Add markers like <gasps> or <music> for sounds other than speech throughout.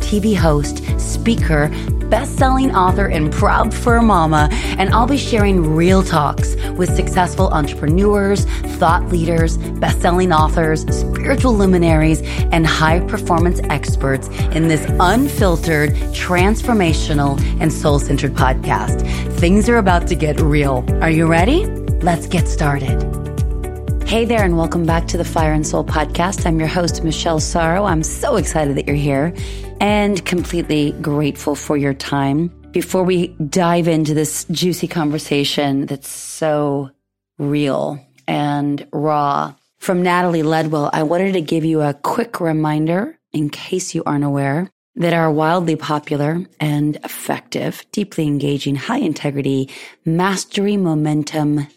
TV host, speaker, best-selling author, and proud fur mama, and I'll be sharing real talks with successful entrepreneurs, thought leaders, best-selling authors, spiritual luminaries, and high-performance experts in this unfiltered, transformational, and soul-centered podcast. Things are about to get real. Are you ready? Let's get started. Hey there, and welcome back to the Fire and Soul podcast. I'm your host, Michelle Sorrow. I'm so excited that you're here and completely grateful for your time. Before we dive into this juicy conversation that's so real and raw from Natalie Ledwell, I wanted to give you a quick reminder in case you aren't aware that our wildly popular and effective, deeply engaging, high integrity mastery momentum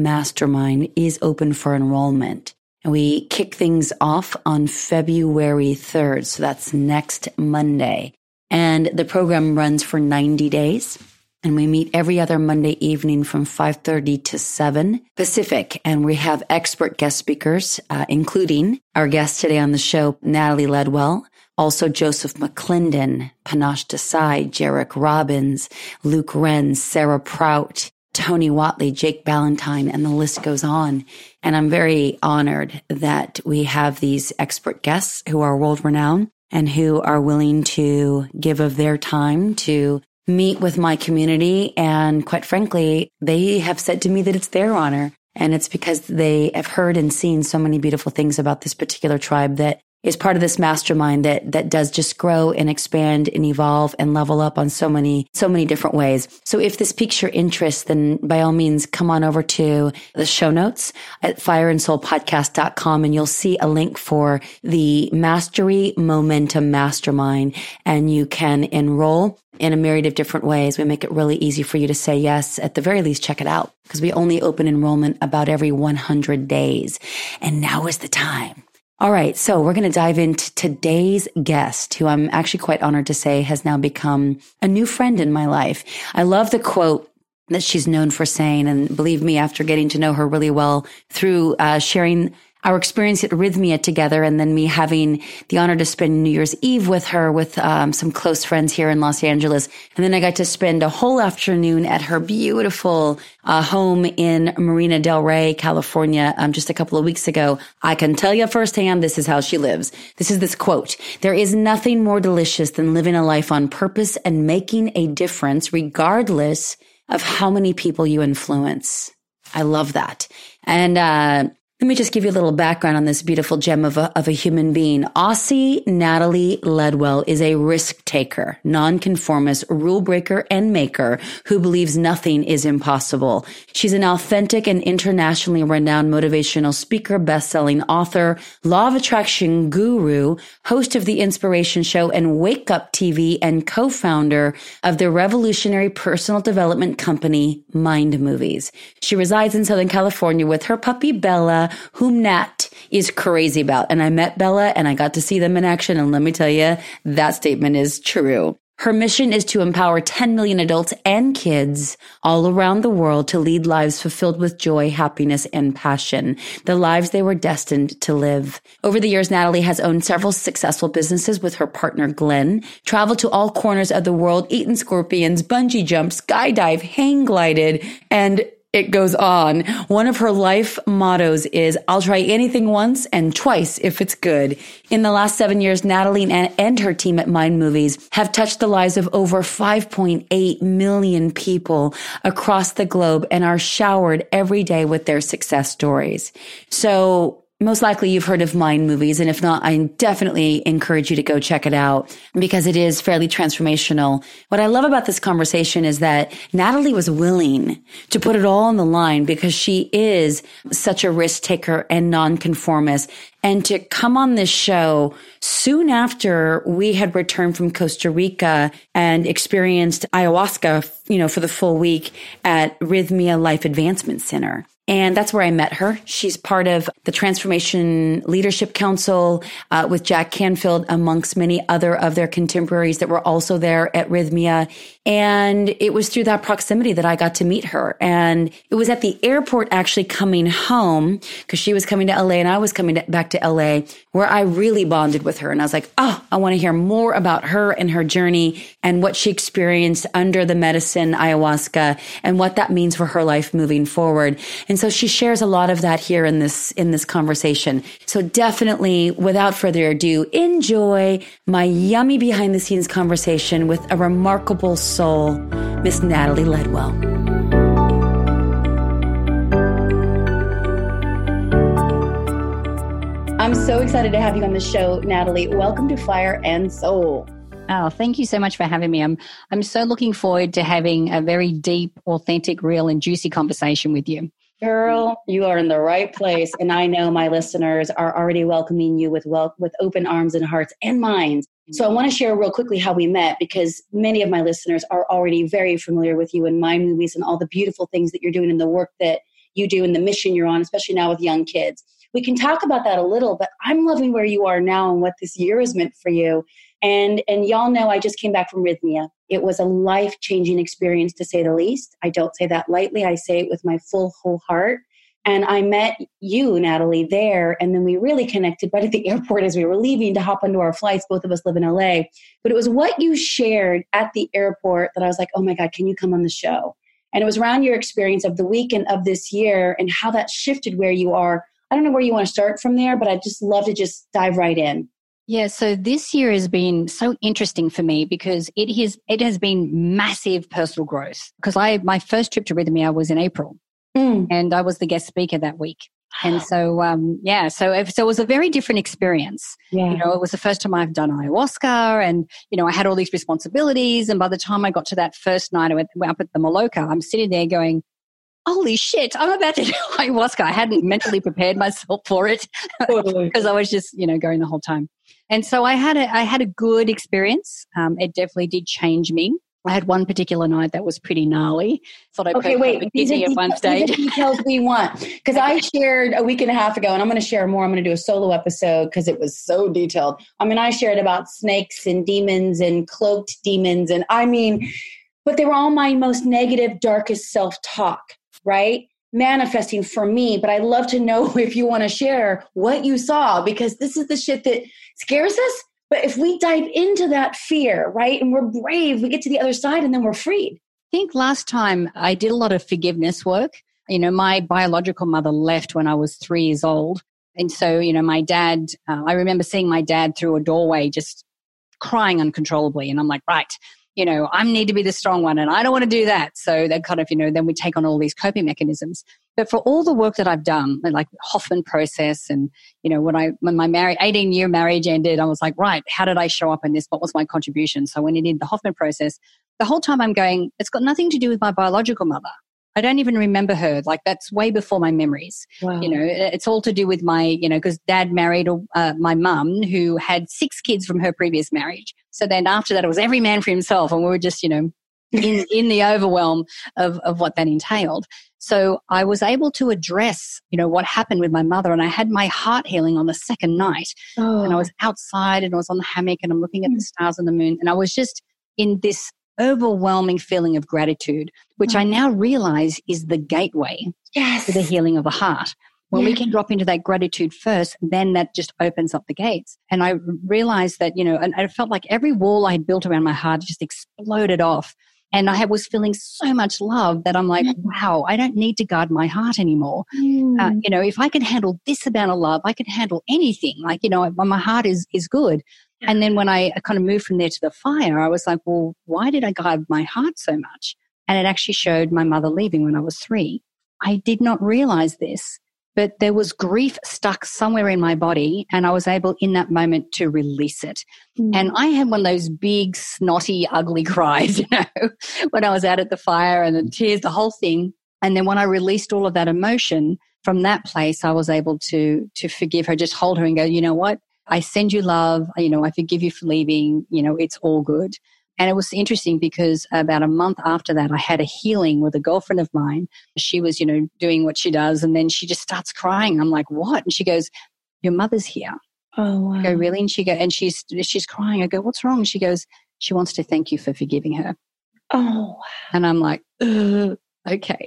mastermind is open for enrollment. And we kick things off on February 3rd. So that's next Monday. And the program runs for 90 days. And we meet every other Monday evening from 5.30 to 7 Pacific. And we have expert guest speakers, uh, including our guest today on the show, Natalie Ledwell, also Joseph McClendon, Panache Desai, Jairek Robbins, Luke Wren, Sarah Prout, Tony Whatley, Jake Ballantyne, and the list goes on. And I'm very honored that we have these expert guests who are world renowned and who are willing to give of their time to meet with my community. And quite frankly, they have said to me that it's their honor. And it's because they have heard and seen so many beautiful things about this particular tribe that is part of this mastermind that that does just grow and expand and evolve and level up on so many so many different ways. So if this piques your interest, then by all means come on over to the show notes at fireandsoulpodcast.com and you'll see a link for the Mastery Momentum Mastermind and you can enroll in a myriad of different ways. We make it really easy for you to say yes. At the very least, check it out because we only open enrollment about every 100 days. And now is the time all right. So we're going to dive into today's guest, who I'm actually quite honored to say has now become a new friend in my life. I love the quote that she's known for saying. And believe me, after getting to know her really well through uh, sharing our experience at Rythmia together and then me having the honor to spend New Year's Eve with her with um, some close friends here in Los Angeles. And then I got to spend a whole afternoon at her beautiful uh, home in Marina Del Rey, California, um, just a couple of weeks ago. I can tell you firsthand, this is how she lives. This is this quote. There is nothing more delicious than living a life on purpose and making a difference regardless of how many people you influence. I love that. And, uh, let me just give you a little background on this beautiful gem of a, of a human being. Aussie Natalie Ledwell is a risk taker, nonconformist, rule breaker, and maker who believes nothing is impossible. She's an authentic and internationally renowned motivational speaker, best-selling author, law of attraction guru, host of the Inspiration Show and Wake Up TV, and co-founder of the revolutionary personal development company Mind Movies. She resides in Southern California with her puppy Bella whom Nat is crazy about. And I met Bella and I got to see them in action. And let me tell you, that statement is true. Her mission is to empower 10 million adults and kids all around the world to lead lives fulfilled with joy, happiness, and passion, the lives they were destined to live. Over the years, Natalie has owned several successful businesses with her partner Glenn, traveled to all corners of the world, eaten scorpions, bungee jumped, skydive, hang glided, and it goes on. One of her life mottos is, I'll try anything once and twice if it's good. In the last seven years, Natalie and her team at Mind Movies have touched the lives of over 5.8 million people across the globe and are showered every day with their success stories. So most likely you've heard of Mind Movies. And if not, I definitely encourage you to go check it out because it is fairly transformational. What I love about this conversation is that Natalie was willing to put it all on the line because she is such a risk taker and nonconformist. And to come on this show soon after we had returned from Costa Rica and experienced ayahuasca, you know, for the full week at Rythmia Life Advancement Center. And that's where I met her. She's part of the Transformation Leadership Council uh, with Jack Canfield, amongst many other of their contemporaries that were also there at Rythmia. And it was through that proximity that I got to meet her. And it was at the airport actually coming home because she was coming to LA and I was coming to, back to LA where I really bonded with her. And I was like, oh, I want to hear more about her and her journey and what she experienced under the medicine ayahuasca and what that means for her life moving forward. So she shares a lot of that here in this, in this conversation. So definitely without further ado, enjoy my yummy behind the scenes conversation with a remarkable soul, Miss Natalie Ledwell. I'm so excited to have you on the show, Natalie. Welcome to Fire and Soul. Oh, thank you so much for having me. I'm I'm so looking forward to having a very deep, authentic, real, and juicy conversation with you. Girl, you are in the right place, and I know my listeners are already welcoming you with wel- with open arms and hearts and minds. So I want to share real quickly how we met because many of my listeners are already very familiar with you and Mind Movies and all the beautiful things that you're doing and the work that you do and the mission you're on, especially now with young kids. We can talk about that a little, but I'm loving where you are now and what this year has meant for you. And and y'all know I just came back from Rythmia. It was a life-changing experience to say the least. I don't say that lightly. I say it with my full whole heart. And I met you, Natalie, there. And then we really connected right <laughs> at the airport as we were leaving to hop onto our flights. Both of us live in LA. But it was what you shared at the airport that I was like, oh my God, can you come on the show? And it was around your experience of the weekend of this year and how that shifted where you are. I don't know where you want to start from there, but I'd just love to just dive right in. Yeah, so this year has been so interesting for me because it has it has been massive personal growth. Because I my first trip to Rythmia was in April, Mm. And I was the guest speaker that week. And so, um, yeah, so, so it was a very different experience. Yeah. You know, it was the first time I've done ayahuasca and, you know, I had all these responsibilities. And by the time I got to that first night I went up at the Maloka, I'm sitting there going, holy shit, I'm about to <laughs> do ayahuasca. I hadn't mentally prepared myself for it <laughs> because I was just, you know, going the whole time. And so I had a, I had a good experience. Um, it definitely did change me. I had one particular night that was pretty gnarly. Thought I okay, wait. These are, details, one stage. these are details we want because I <laughs> shared a week and a half ago, and I'm going to share more. I'm going to do a solo episode because it was so detailed. I mean, I shared about snakes and demons and cloaked demons, and I mean, but they were all my most negative, darkest self talk, right? Manifesting for me. But I'd love to know <laughs> if you want to share what you saw because this is the shit that scares us but if we dive into that fear, right, and we're brave, we get to the other side and then we're freed. I think last time I did a lot of forgiveness work. You know, my biological mother left when I was three years old. And so, you know, my dad, uh, I remember seeing my dad through a doorway just crying uncontrollably. And I'm like, right, you know, I need to be the strong one and I don't want to do that. So that kind of, you know, then we take on all these coping mechanisms. But for all the work that I've done, like Hoffman process and, you know, when I, when my marriage, 18 year marriage ended, I was like, right, how did I show up in this? What was my contribution? So when I did the Hoffman process, the whole time I'm going, it's got nothing to do with my biological mother. I don't even remember her. Like that's way before my memories. Wow. You know, it's all to do with my, you know, because dad married uh, my mum who had six kids from her previous marriage. So then after that, it was every man for himself. And we were just, you know, in, <laughs> in the overwhelm of, of what that entailed. So I was able to address, you know, what happened with my mother. And I had my heart healing on the second night. Oh. And I was outside and I was on the hammock and I'm looking at the hmm. stars and the moon. And I was just in this overwhelming feeling of gratitude, which I mm. now realize is the gateway yes. to the healing of the heart. When yeah. we can drop into that gratitude first, then that just opens up the gates. And I realized that, you know, and I felt like every wall I had built around my heart just exploded off. And I was feeling so much love that I'm like, mm. wow, I don't need to guard my heart anymore. Mm. Uh, you know, if I can handle this amount of love, I can handle anything. Like, you know, my heart is, is good. And then when I kind of moved from there to the fire, I was like, well, why did I guard my heart so much? And it actually showed my mother leaving when I was three. I did not realize this but there was grief stuck somewhere in my body and I was able in that moment to release it. Mm. And I had one of those big, snotty, ugly <laughs> cries, you know, when I was out at the fire and the tears, the whole thing. And then when I released all of that emotion from that place, I was able to, to forgive her, just hold her and go, you know what? I send you love. You know, I forgive you for leaving. You know, it's all good. And it was interesting because about a month after that, I had a healing with a girlfriend of mine. She was, you know, doing what she does. And then she just starts crying. I'm like, what? And she goes, your mother's here. Oh, wow. I go, really? And she go, and she's, she's crying. I go, what's wrong? She goes, she wants to thank you for forgiving her. Oh, And I'm like, okay. <laughs>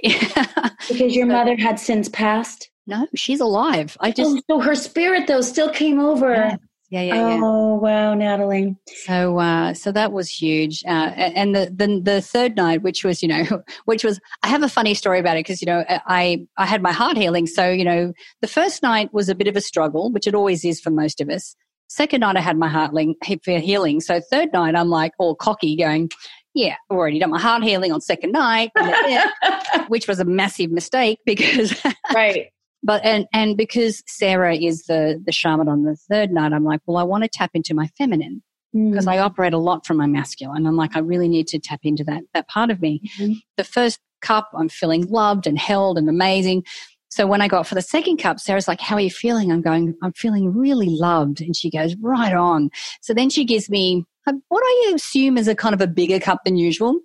because your so, mother had since passed? No, she's alive. I just. Oh, so her spirit, though, still came over. Yeah. Yeah, yeah, yeah. Oh wow, Natalie. So, uh, so that was huge. Uh, and the, the the third night, which was, you know, <laughs> which was, I have a funny story about it because, you know, I I had my heart healing. So, you know, the first night was a bit of a struggle, which it always is for most of us. Second night, I had my heart healing. So, third night, I'm like all cocky, going, yeah, already done my heart healing on second night, <laughs> which was a massive mistake because <laughs> right but and and because Sarah is the the shaman on the third night, I'm like, well, I want to tap into my feminine because mm. I operate a lot from my masculine. I'm like, I really need to tap into that that part of me. Mm-hmm. The first cup, I'm feeling loved and held and amazing. So when I got for the second cup, Sarah's like, How are you feeling? I'm going, I'm feeling really loved. And she goes, Right on. So then she gives me what I assume is a kind of a bigger cup than usual.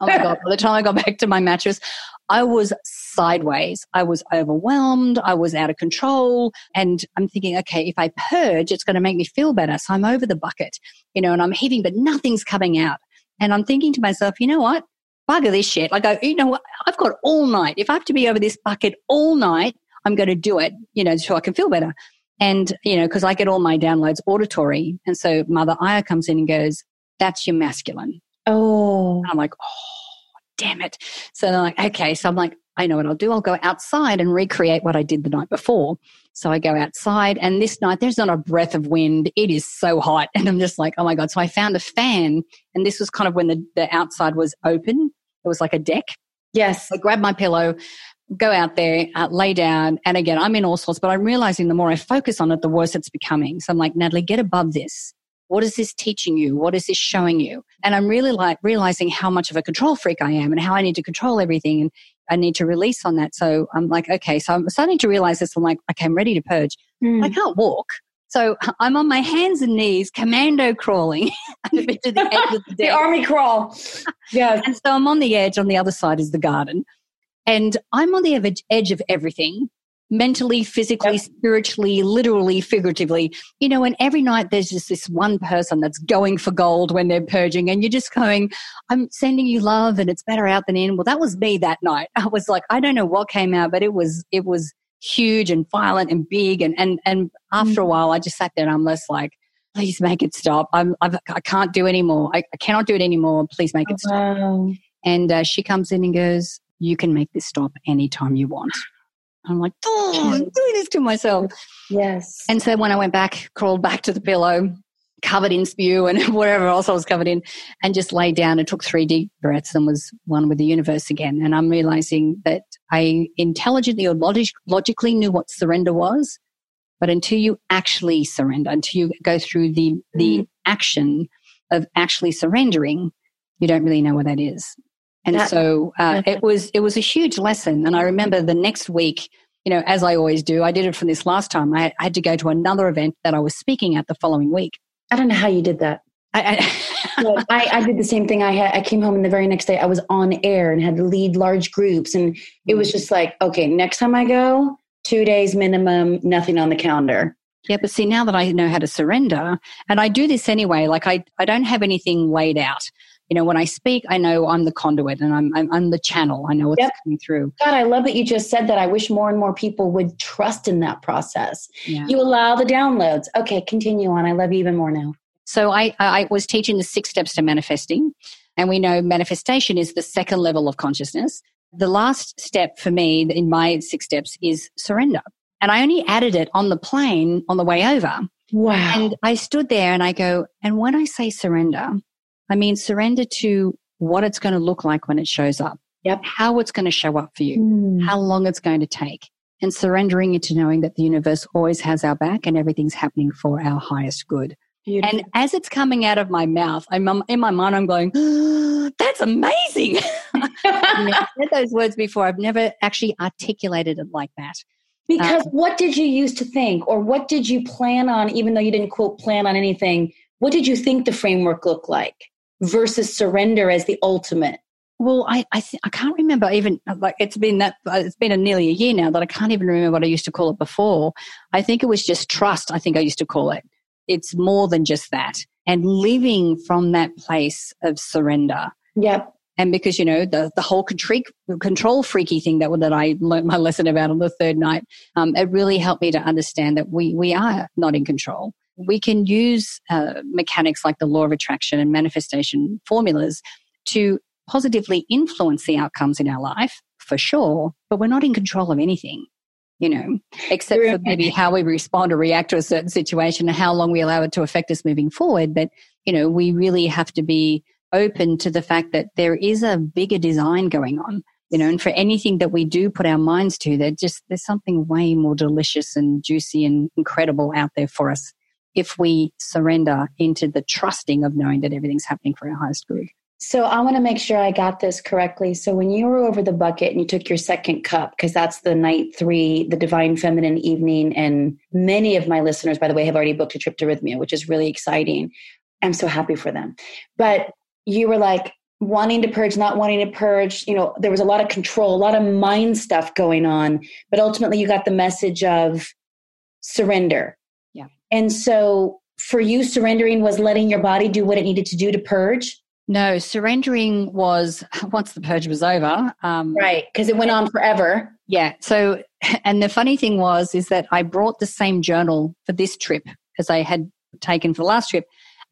Oh my God. By the time I got back to my mattress, I was sideways. I was overwhelmed. I was out of control. And I'm thinking, okay, if I purge, it's going to make me feel better. So I'm over the bucket, you know, and I'm heaving, but nothing's coming out. And I'm thinking to myself, you know what? Bugger this shit. Like, I, you know what? I've got all night. If I have to be over this bucket all night, I'm going to do it, you know, so I can feel better. And, you know, because I get all my downloads auditory. And so Mother Aya comes in and goes, that's your masculine. Oh. And I'm like, oh damn it. So they're like, okay. So I'm like, I know what I'll do. I'll go outside and recreate what I did the night before. So I go outside and this night there's not a breath of wind. It is so hot. <laughs> And I'm just like, oh my God. So I found a fan and this was kind of when the, the outside was open. It was like a deck. Yes. I grab my pillow, go out there, uh, lay down. And again, I'm in all sorts, but I'm realizing the more I focus on it, the worse it's becoming. So I'm like, Natalie, get above this. What is this teaching you? What is this showing you? And I'm really like realizing how much of a control freak I am and how I need to control everything and I need to release on that. So I'm like, okay, so I'm starting to realize this. I'm like, okay, I'm ready to purge. Mm. I can't walk. So I'm on my hands and knees, commando crawling <laughs> to the edge of the, <laughs> the army crawl. Yeah. and so I'm on the edge. On the other side is the garden. And I'm on the edge of everything mentally, physically, yep. spiritually, literally, figuratively. You know, and every night there's just this one person that's going for gold when they're purging and you're just going, I'm sending you love and it's better out than in. Well, that was me that night. I was like, I don't know what came out, but it was, it was huge and violent and big. And, and, and after a mm. while, I just sat there and I'm less like, please make it stop. I'm, I've, I can not do anymore. I, I, cannot do it anymore. Please make it stop. Wow. And uh, she comes in and goes, you can make this stop anytime you want. I'm like, oh, I'm doing this to myself. Yes. And so when I went back, crawled back to the pillow, covered in spew and <laughs> whatever else I was covered in, and just lay down and took three deep breaths and was one with the universe again. And I'm realizing that I intelligently or log- logically knew what surrender was, but until you actually surrender, until you go through the the mm. action of actually surrendering, you don't really know what that is. And that, so uh, it was it was a huge lesson. And I remember the next week, you know, as I always do, I did it from this last time. I, I had to go to another event that I was speaking at the following week. I don't know how you did that. I, I, I, I, did the same thing. I had I came home and the very next day I was on air and had to lead large groups, and it was just like, okay, next time I go, two days minimum, nothing on the calendar. Yeah, but see, now that I know how to surrender, and I do this anyway, like I, I don't have anything laid out you know, when I speak, I know I'm the conduit and I'm, I'm, I'm the channel. I know what's yep. coming through. God, I love that you just said that. I wish more and more people would trust in that process. Yeah. You allow the downloads. Okay, continue on. I love you even more now. So I, I was teaching the six steps to manifesting. And we know manifestation is the second level of consciousness. The last step for me in my six steps is surrender. And I only added it on the plane on the way over. Wow. And I stood there and I go, and when I say surrender, I mean, surrender to what it's going to look like when it shows up. Yep. How it's going to show up for you. Mm. How long it's going to take. and surrendering into knowing that the universe always has our back and everything's happening for our highest good. Beautiful. And as it's coming out of my mouth, I'm in my mind, I'm going, oh, <gasps> "That's amazing." <laughs> I've said those words before. I've never actually articulated it like that. Because um, what did you used to think, or what did you plan on? Even though you didn't quote plan on anything, what did you think the framework looked like versus surrender as the ultimate? Well, I I, th- I can't remember even like it's been that it's been a nearly a year now that I can't even remember what I used to call it before. I think it was just trust. I think I used to call it it's more than just that. And living from that place of surrender. Yep. And because, you know, the, the whole control, control freaky thing that, that I learned my lesson about on the third night, um, it really helped me to understand that we, we are not in control. We can use uh, mechanics like the law of attraction and manifestation formulas to positively influence the outcomes in our life, for sure, but we're not in control of anything you know, except for maybe how we respond or react to a certain situation and how long we allow it to affect us moving forward. But, you know, we really have to be open to the fact that there is a bigger design going on, you know, and for anything that we do put our minds to, there just, there's something way more delicious and juicy and incredible out there for us if we surrender into the trusting of knowing that everything's happening for our highest good. So I want to make sure I got this correctly. So when you were over the bucket and you took your second cup, because that's the night three, the divine feminine evening, and many of my listeners, by the way, have already booked a trip to Rythmia, which is really exciting. I'm so happy for them. But you were like wanting to purge, not wanting to purge. You know, there was a lot of control, a lot of mind stuff going on. But ultimately, you got the message of surrender. And so for you, surrendering was letting your body do what it needed to do to purge no, surrendering was <laughs> once the purge was over. Um, right, because it went on forever. Yeah. So, <laughs> and the funny thing was, is that I brought the same journal for this trip as I had taken for the last trip,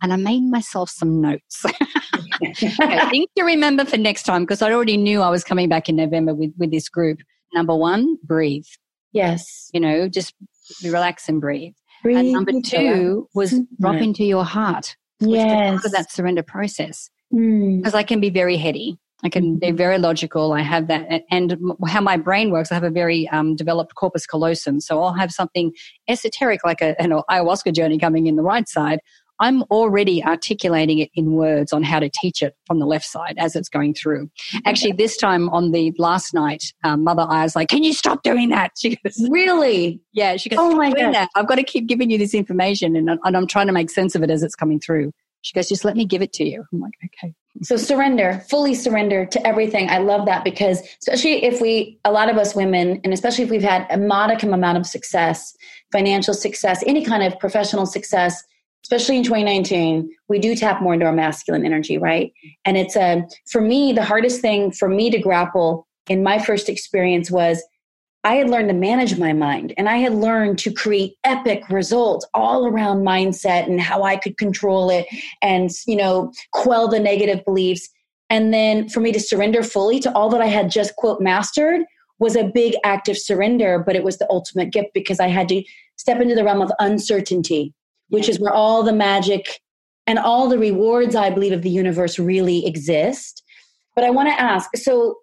and I made myself some notes. <laughs> I think to remember for next time because I already knew I was coming back in November with with this group. Number one, breathe. Yes. You know, just relax and breathe. Breathe and number two was drop into your heart. Yes. Of that surrender process. Mm. because mm. I can be very heady. I can be mm-hmm. very logical. I have that, and how my brain works. I have a very um, developed corpus callosum, so I'll have something esoteric like a, an ayahuasca journey coming in the right side. I'm already articulating it in words on how to teach it from the left side as it's going through. Actually, this time on the last night, um, Mother I was like, "Can you stop doing that?" She goes, "Really?" Yeah. She goes, "Oh my god, I've got to keep giving you this information, and, and I'm trying to make sense of it as it's coming through." She goes, just let me give it to you. I'm like, okay. So surrender, fully surrender to everything. I love that because especially if we, a lot of us women, and especially if we've had a modicum amount of success, financial success, any kind of professional success, especially in 2019, we do tap more into our masculine energy, right? And it's a, for me, the hardest thing for me to grapple in my first experience was I had learned to manage my mind and I had learned to create epic results all around mindset and how I could control it and, you know, quell the negative beliefs. And then for me to surrender fully to all that I had just quote mastered was a big act of surrender, but it was the ultimate gift because I had to step into the realm of uncertainty, which is where all the magic and all the rewards I believe of the universe really exist. But I want to ask so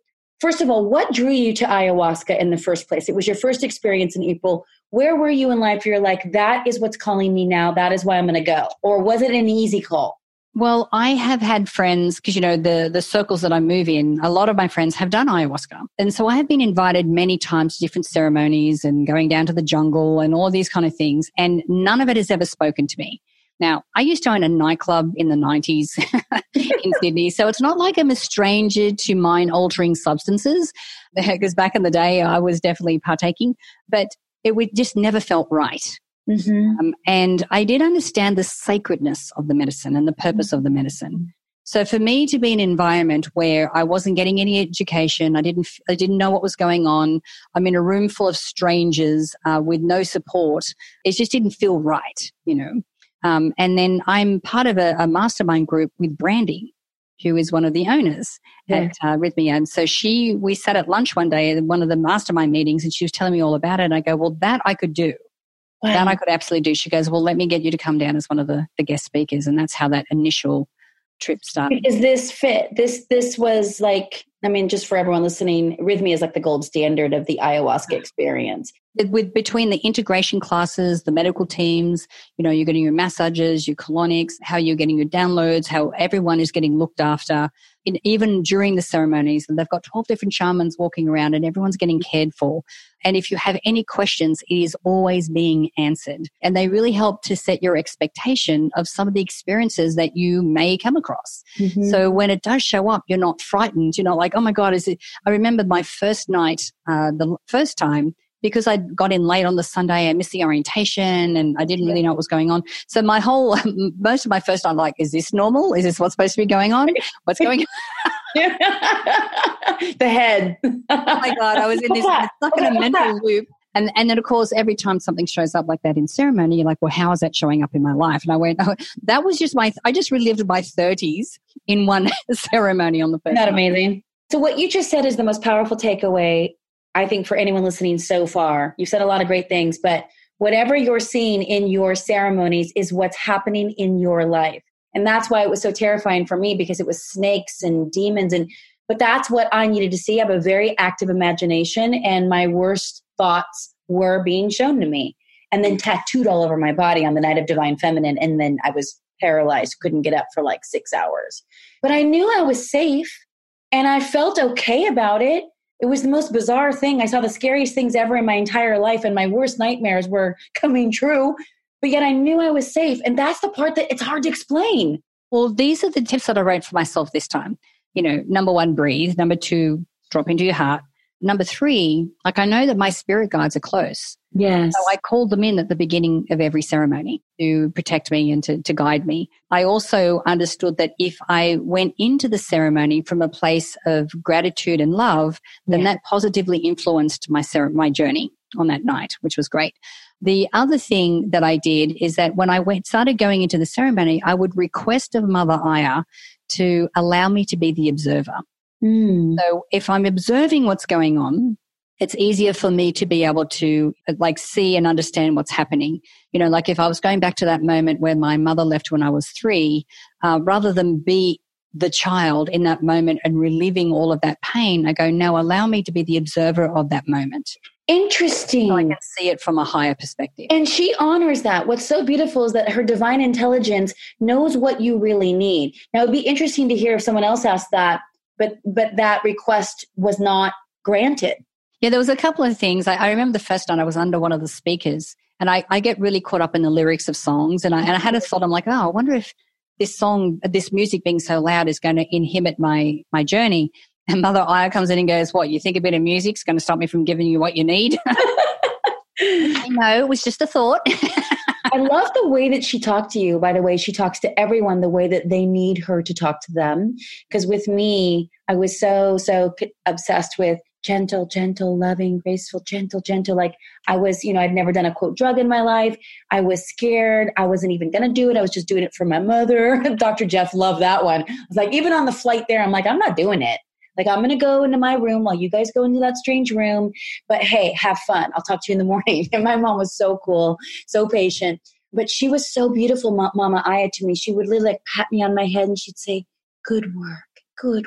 first of all, what drew you to ayahuasca in the first place? It was your first experience in April. Where were you in life? You're like, that is what's calling me now. That is why I'm going to go. Or was it an easy call? Well, I have had friends because you know the the circles that I move in. A lot of my friends have done ayahuasca, and so I have been invited many times to different ceremonies and going down to the jungle and all these kind of things. And none of it has ever spoken to me. Now, I used to own a nightclub in the 90s <laughs> in Sydney, so it's not like I'm a stranger to mind altering substances, <laughs> because back in the day I was definitely partaking, but it just never felt right. Mm-hmm. Um, and I did understand the sacredness of the medicine and the purpose mm-hmm. of the medicine. So for me to be in an environment where I wasn't getting any education, I didn't, I didn't know what was going on. I'm in a room full of strangers uh, with no support. It just didn't feel right, you know. Um, and then I'm part of a, a, mastermind group with Brandy, who is one of the owners yeah. at uh, Rythmia. And so she, we sat at lunch one day at one of the mastermind meetings and she was telling me all about it. And I go, well, that I could do. Wow. That I could absolutely do. She goes, well, let me get you to come down as one of the, the guest speakers. And that's how that initial trip started. Because this fit, this, this was like I mean, just for everyone listening, Rythmia is like the gold standard of the ayahuasca experience. With between the integration classes, the medical teams, you know, you're getting your massages, your colonics, how you're getting your downloads, how everyone is getting looked after. In, even during the ceremonies, they've got 12 different shamans walking around and everyone's getting cared for. And if you have any questions, it is always being answered. And they really help to set your expectation of some of the experiences that you may come across. Mm-hmm. So when it does show up, you're not frightened. You're not like, oh my God, is it? I remember my first night, uh, the first time, because I got in late on the Sunday, I missed the orientation and I didn't really know what was going on. So my whole, <laughs> most of my first time, like, is this normal? Is this what's supposed to be going on? What's going on? <laughs> the head. oh my God, I was in this, stuck in a mental loop. And, and then of course, every time something shows up like that in ceremony, you're like, well, how is that showing up in my life? And I went, oh, that was just my, I just relived my thirties in one <laughs> ceremony on the first. Isn't that amazing? So what you just said is the most powerful takeaway, I think, for anyone listening so far. You've said a lot of great things, but whatever you're seeing in your ceremonies is what's happening in your life. And that's why it was so terrifying for me because it was snakes and demons and but that's what I needed to see. I have a very active imagination and my worst thoughts were being shown to me and then tattooed all over my body on the night of divine feminine and then I was paralyzed, couldn't get up for like 6 hours. But I knew I was safe and I felt okay about it. It was the most bizarre thing. I saw the scariest things ever in my entire life and my worst nightmares were <laughs> coming true but yet I knew I was safe. And that's the part that it's hard to explain. Well, these are the tips that I wrote for myself this time. You know, number one, breathe. Number two, drop into your heart. Number three, like I know that my spirit guides are close. Yes. So I called them in at the beginning of every ceremony to protect me and to, to guide me. I also understood that if I went into the ceremony from a place of gratitude and love, then yeah. that positively influenced my, my journey on that night, which was great. The other thing that I did is that when I went, started going into the ceremony, I would request of Mother Aya to allow me to be the observer. Mm. So if I'm observing what's going on, it's easier for me to be able to like see and understand what's happening. You know, like if I was going back to that moment where my mother left when I was three, uh, rather than be the child in that moment and reliving all of that pain, I go, no, allow me to be the observer of that moment. Interesting. So I can see it from a higher perspective. And she honors that. What's so beautiful is that her divine intelligence knows what you really need. Now it'd be interesting to hear if someone else asked that, but but that request was not granted. Yeah, there was a couple of things. I, I remember the first time I was under one of the speakers and I, I get really caught up in the lyrics of songs and I and I had a thought, I'm like, oh, I wonder if this song, this music being so loud is going to inhibit my my journey. And Mother Aya comes in and goes, What, you think a bit of music's going to stop me from giving you what you need? <laughs> no, it was just a thought. <laughs> I love the way that she talked to you, by the way. She talks to everyone the way that they need her to talk to them. Because with me, I was so, so obsessed with gentle, gentle, loving, graceful, gentle, gentle. Like I was, you know, I'd never done a quote drug in my life. I was scared. I wasn't even going to do it. I was just doing it for my mother. <laughs> Dr. Jeff loved that one. I was like, even on the flight there, I'm like, I'm not doing it. Like, I'm going to go into my room while you guys go into that strange room. But hey, have fun. I'll talk to you in the <laughs> morning. And my mom was so cool, so patient. But she was so beautiful, Mama Aya, to me. She would literally like pat me on my head and she'd say, Good work, good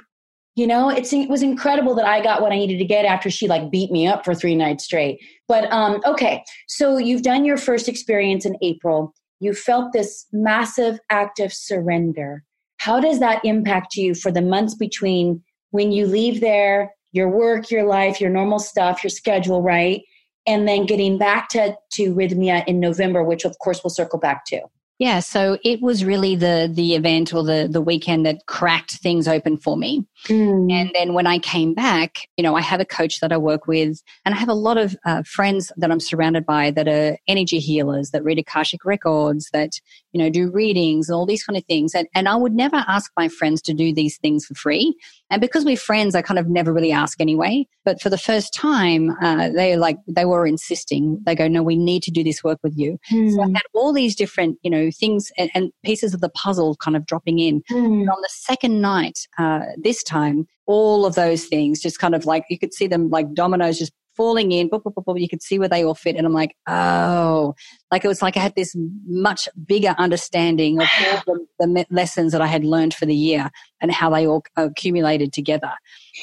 you know it's, it was incredible that i got what i needed to get after she like beat me up for three nights straight but um okay so you've done your first experience in april you felt this massive act of surrender how does that impact you for the months between when you leave there, your work, your life, your normal stuff, your schedule, right? And then getting back to, to Rythmia in November, which of course we'll circle back to. Yeah, so it was really the the event or the the weekend that cracked things open for me. Mm. And then when I came back, you know, I have a coach that I work with, and I have a lot of uh, friends that I'm surrounded by that are energy healers, that read Akashic records, that you know do readings and all these kind of things. And and I would never ask my friends to do these things for free. And because we're friends, I kind of never really ask anyway. But for the first time, uh, they like they were insisting. They go, "No, we need to do this work with you." Mm. So I had all these different, you know, things and, and pieces of the puzzle kind of dropping in. Mm. And on the second night, uh, this time, all of those things just kind of like you could see them like dominoes just falling in. Boop, boop, boop, you could see where they all fit. And I'm like, oh, like it was like I had this much bigger understanding of all the, the lessons that I had learned for the year and how they all accumulated together.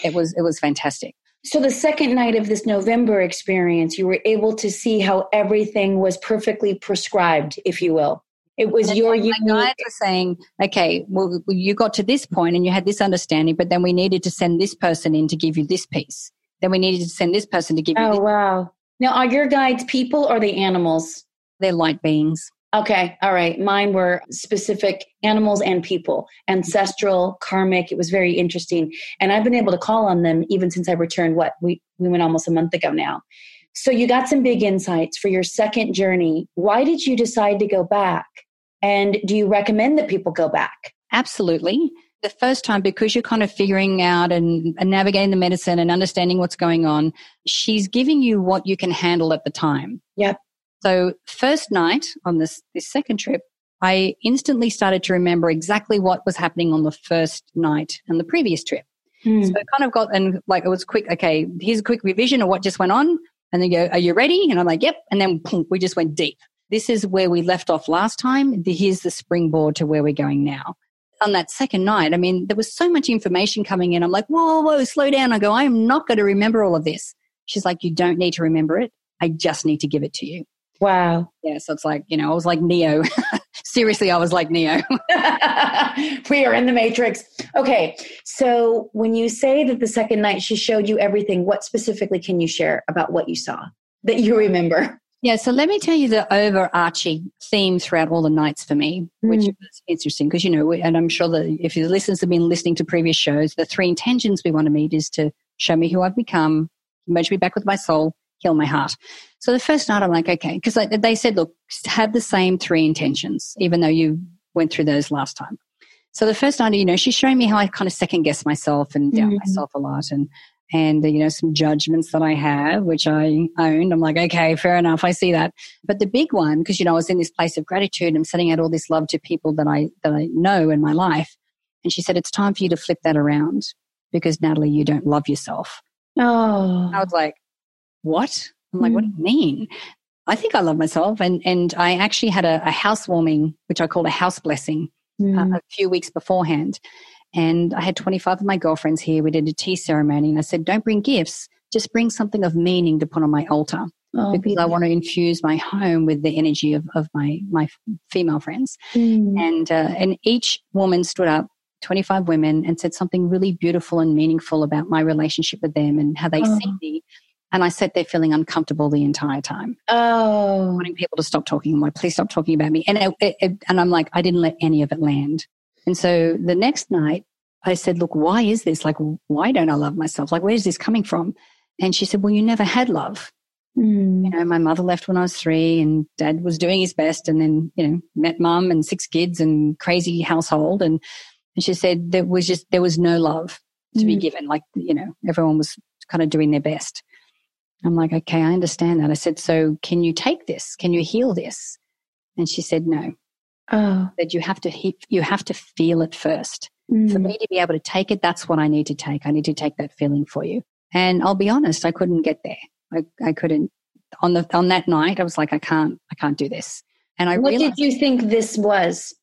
It was, it was fantastic. So the second night of this November experience, you were able to see how everything was perfectly prescribed, if you will. It was and your unique. My guides were saying, okay, well, you got to this point and you had this understanding, but then we needed to send this person in to give you this piece. Then we needed to send this person to give you. Oh wow! Now, are your guides people or the animals? They're light beings. Okay, all right. Mine were specific animals and people, ancestral, karmic. It was very interesting, and I've been able to call on them even since I returned. What we we went almost a month ago now. So you got some big insights for your second journey. Why did you decide to go back? And do you recommend that people go back? Absolutely. The first time, because you're kind of figuring out and, and, navigating the medicine and understanding what's going on, she's giving you what you can handle at the time. Yep. So first night on this, this second trip, I instantly started to remember exactly what was happening on the first night and the previous trip. Hmm. So i kind of got, and like it was quick, okay, here's a quick revision of what just went on. And they go, are you ready? And I'm like, yep. And then boom, we just went deep. This is where we left off last time. Here's the springboard to where we're going now. On that second night, I mean, there was so much information coming in. I'm like, whoa, whoa, slow down. I go, I am not going to remember all of this. She's like, you don't need to remember it. I just need to give it to you. Wow. Yeah. So it's like, you know, I was like Neo. <laughs> Seriously, I was like Neo. <laughs> <laughs> we are in the matrix. Okay. So when you say that the second night she showed you everything, what specifically can you share about what you saw that you remember? Yeah, so let me tell you the overarching theme throughout all the nights for me, which mm. was interesting because, you know, and I'm sure that if your listeners have been listening to previous shows, the three intentions we want to meet is to show me who I've become, merge me back with my soul, heal my heart. So the first night I'm like, okay, because they said, look, have the same three intentions, even though you went through those last time. So the first night, you know, she's showing me how I kind of second guess myself and doubt mm. myself a lot and and you know some judgments that I have, which I owned. I'm like, okay, fair enough, I see that. But the big one, because you know I was in this place of gratitude, I'm sending out all this love to people that I that I know in my life, and she said it's time for you to flip that around because Natalie, you don't love yourself. Oh, I was like, what? I'm like, mm. what do you hmm. mean? I think I love myself, and and I actually had a, a housewarming, which I called a house blessing, mm. uh, hmm. a few weeks beforehand and I had 25 of my girlfriends here. We did a tea ceremony and I said, don't bring gifts, just bring something of meaning to put on my altar. Oh, because I want to infuse my home with the energy of, of my, my female friends. Mm. And, uh, and each woman stood up 25 women and said something really beautiful and meaningful about my relationship with them and how they oh. see me. And I sat there feeling uncomfortable the entire time. Oh, wanting people to stop talking. I'm Like, please stop talking about me. And it, it, it, and I'm like, I didn't let any of it land. And so the next night I said, look, why is this? Like, why don't I love myself? Like, where's this coming from? And she said, well, you never had love. Mm. You know, my mother left when I was three and dad was doing his best and then, you know, met mum and six kids and crazy household. And, and she said there was just, there was no love to mm. be given. Like, you know, everyone was kind of doing their best. I'm like, okay, I understand that. I said, so can you take this? Can you heal this? And she said, no. Oh. That you have to you have to feel it first. Mm. For me to be able to take it, that's what I need to take. I need to take that feeling for you. And I'll be honest, I couldn't get there. I, I couldn't on the on that night. I was like, I can't, I can't do this. And I what realized, did you think this was?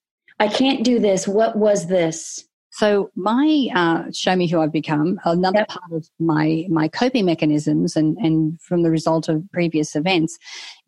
I can't do this. What was this? So my uh, show me who I've become. Another yep. part of my my coping mechanisms, and and from the result of previous events,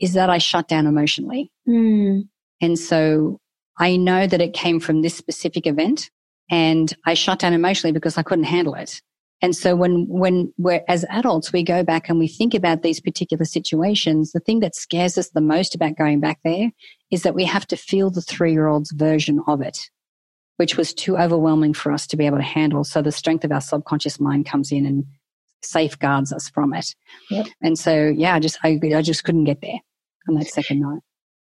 is that I shut down emotionally. Mm. And so I know that it came from this specific event and I shut down emotionally because I couldn't handle it. And so when, when we're as adults, we go back and we think about these particular situations, the thing that scares us the most about going back there is that we have to feel the three year old's version of it, which was too overwhelming for us to be able to handle. So the strength of our subconscious mind comes in and safeguards us from it. Yep. And so, yeah, I just, I, I just couldn't get there on that second night.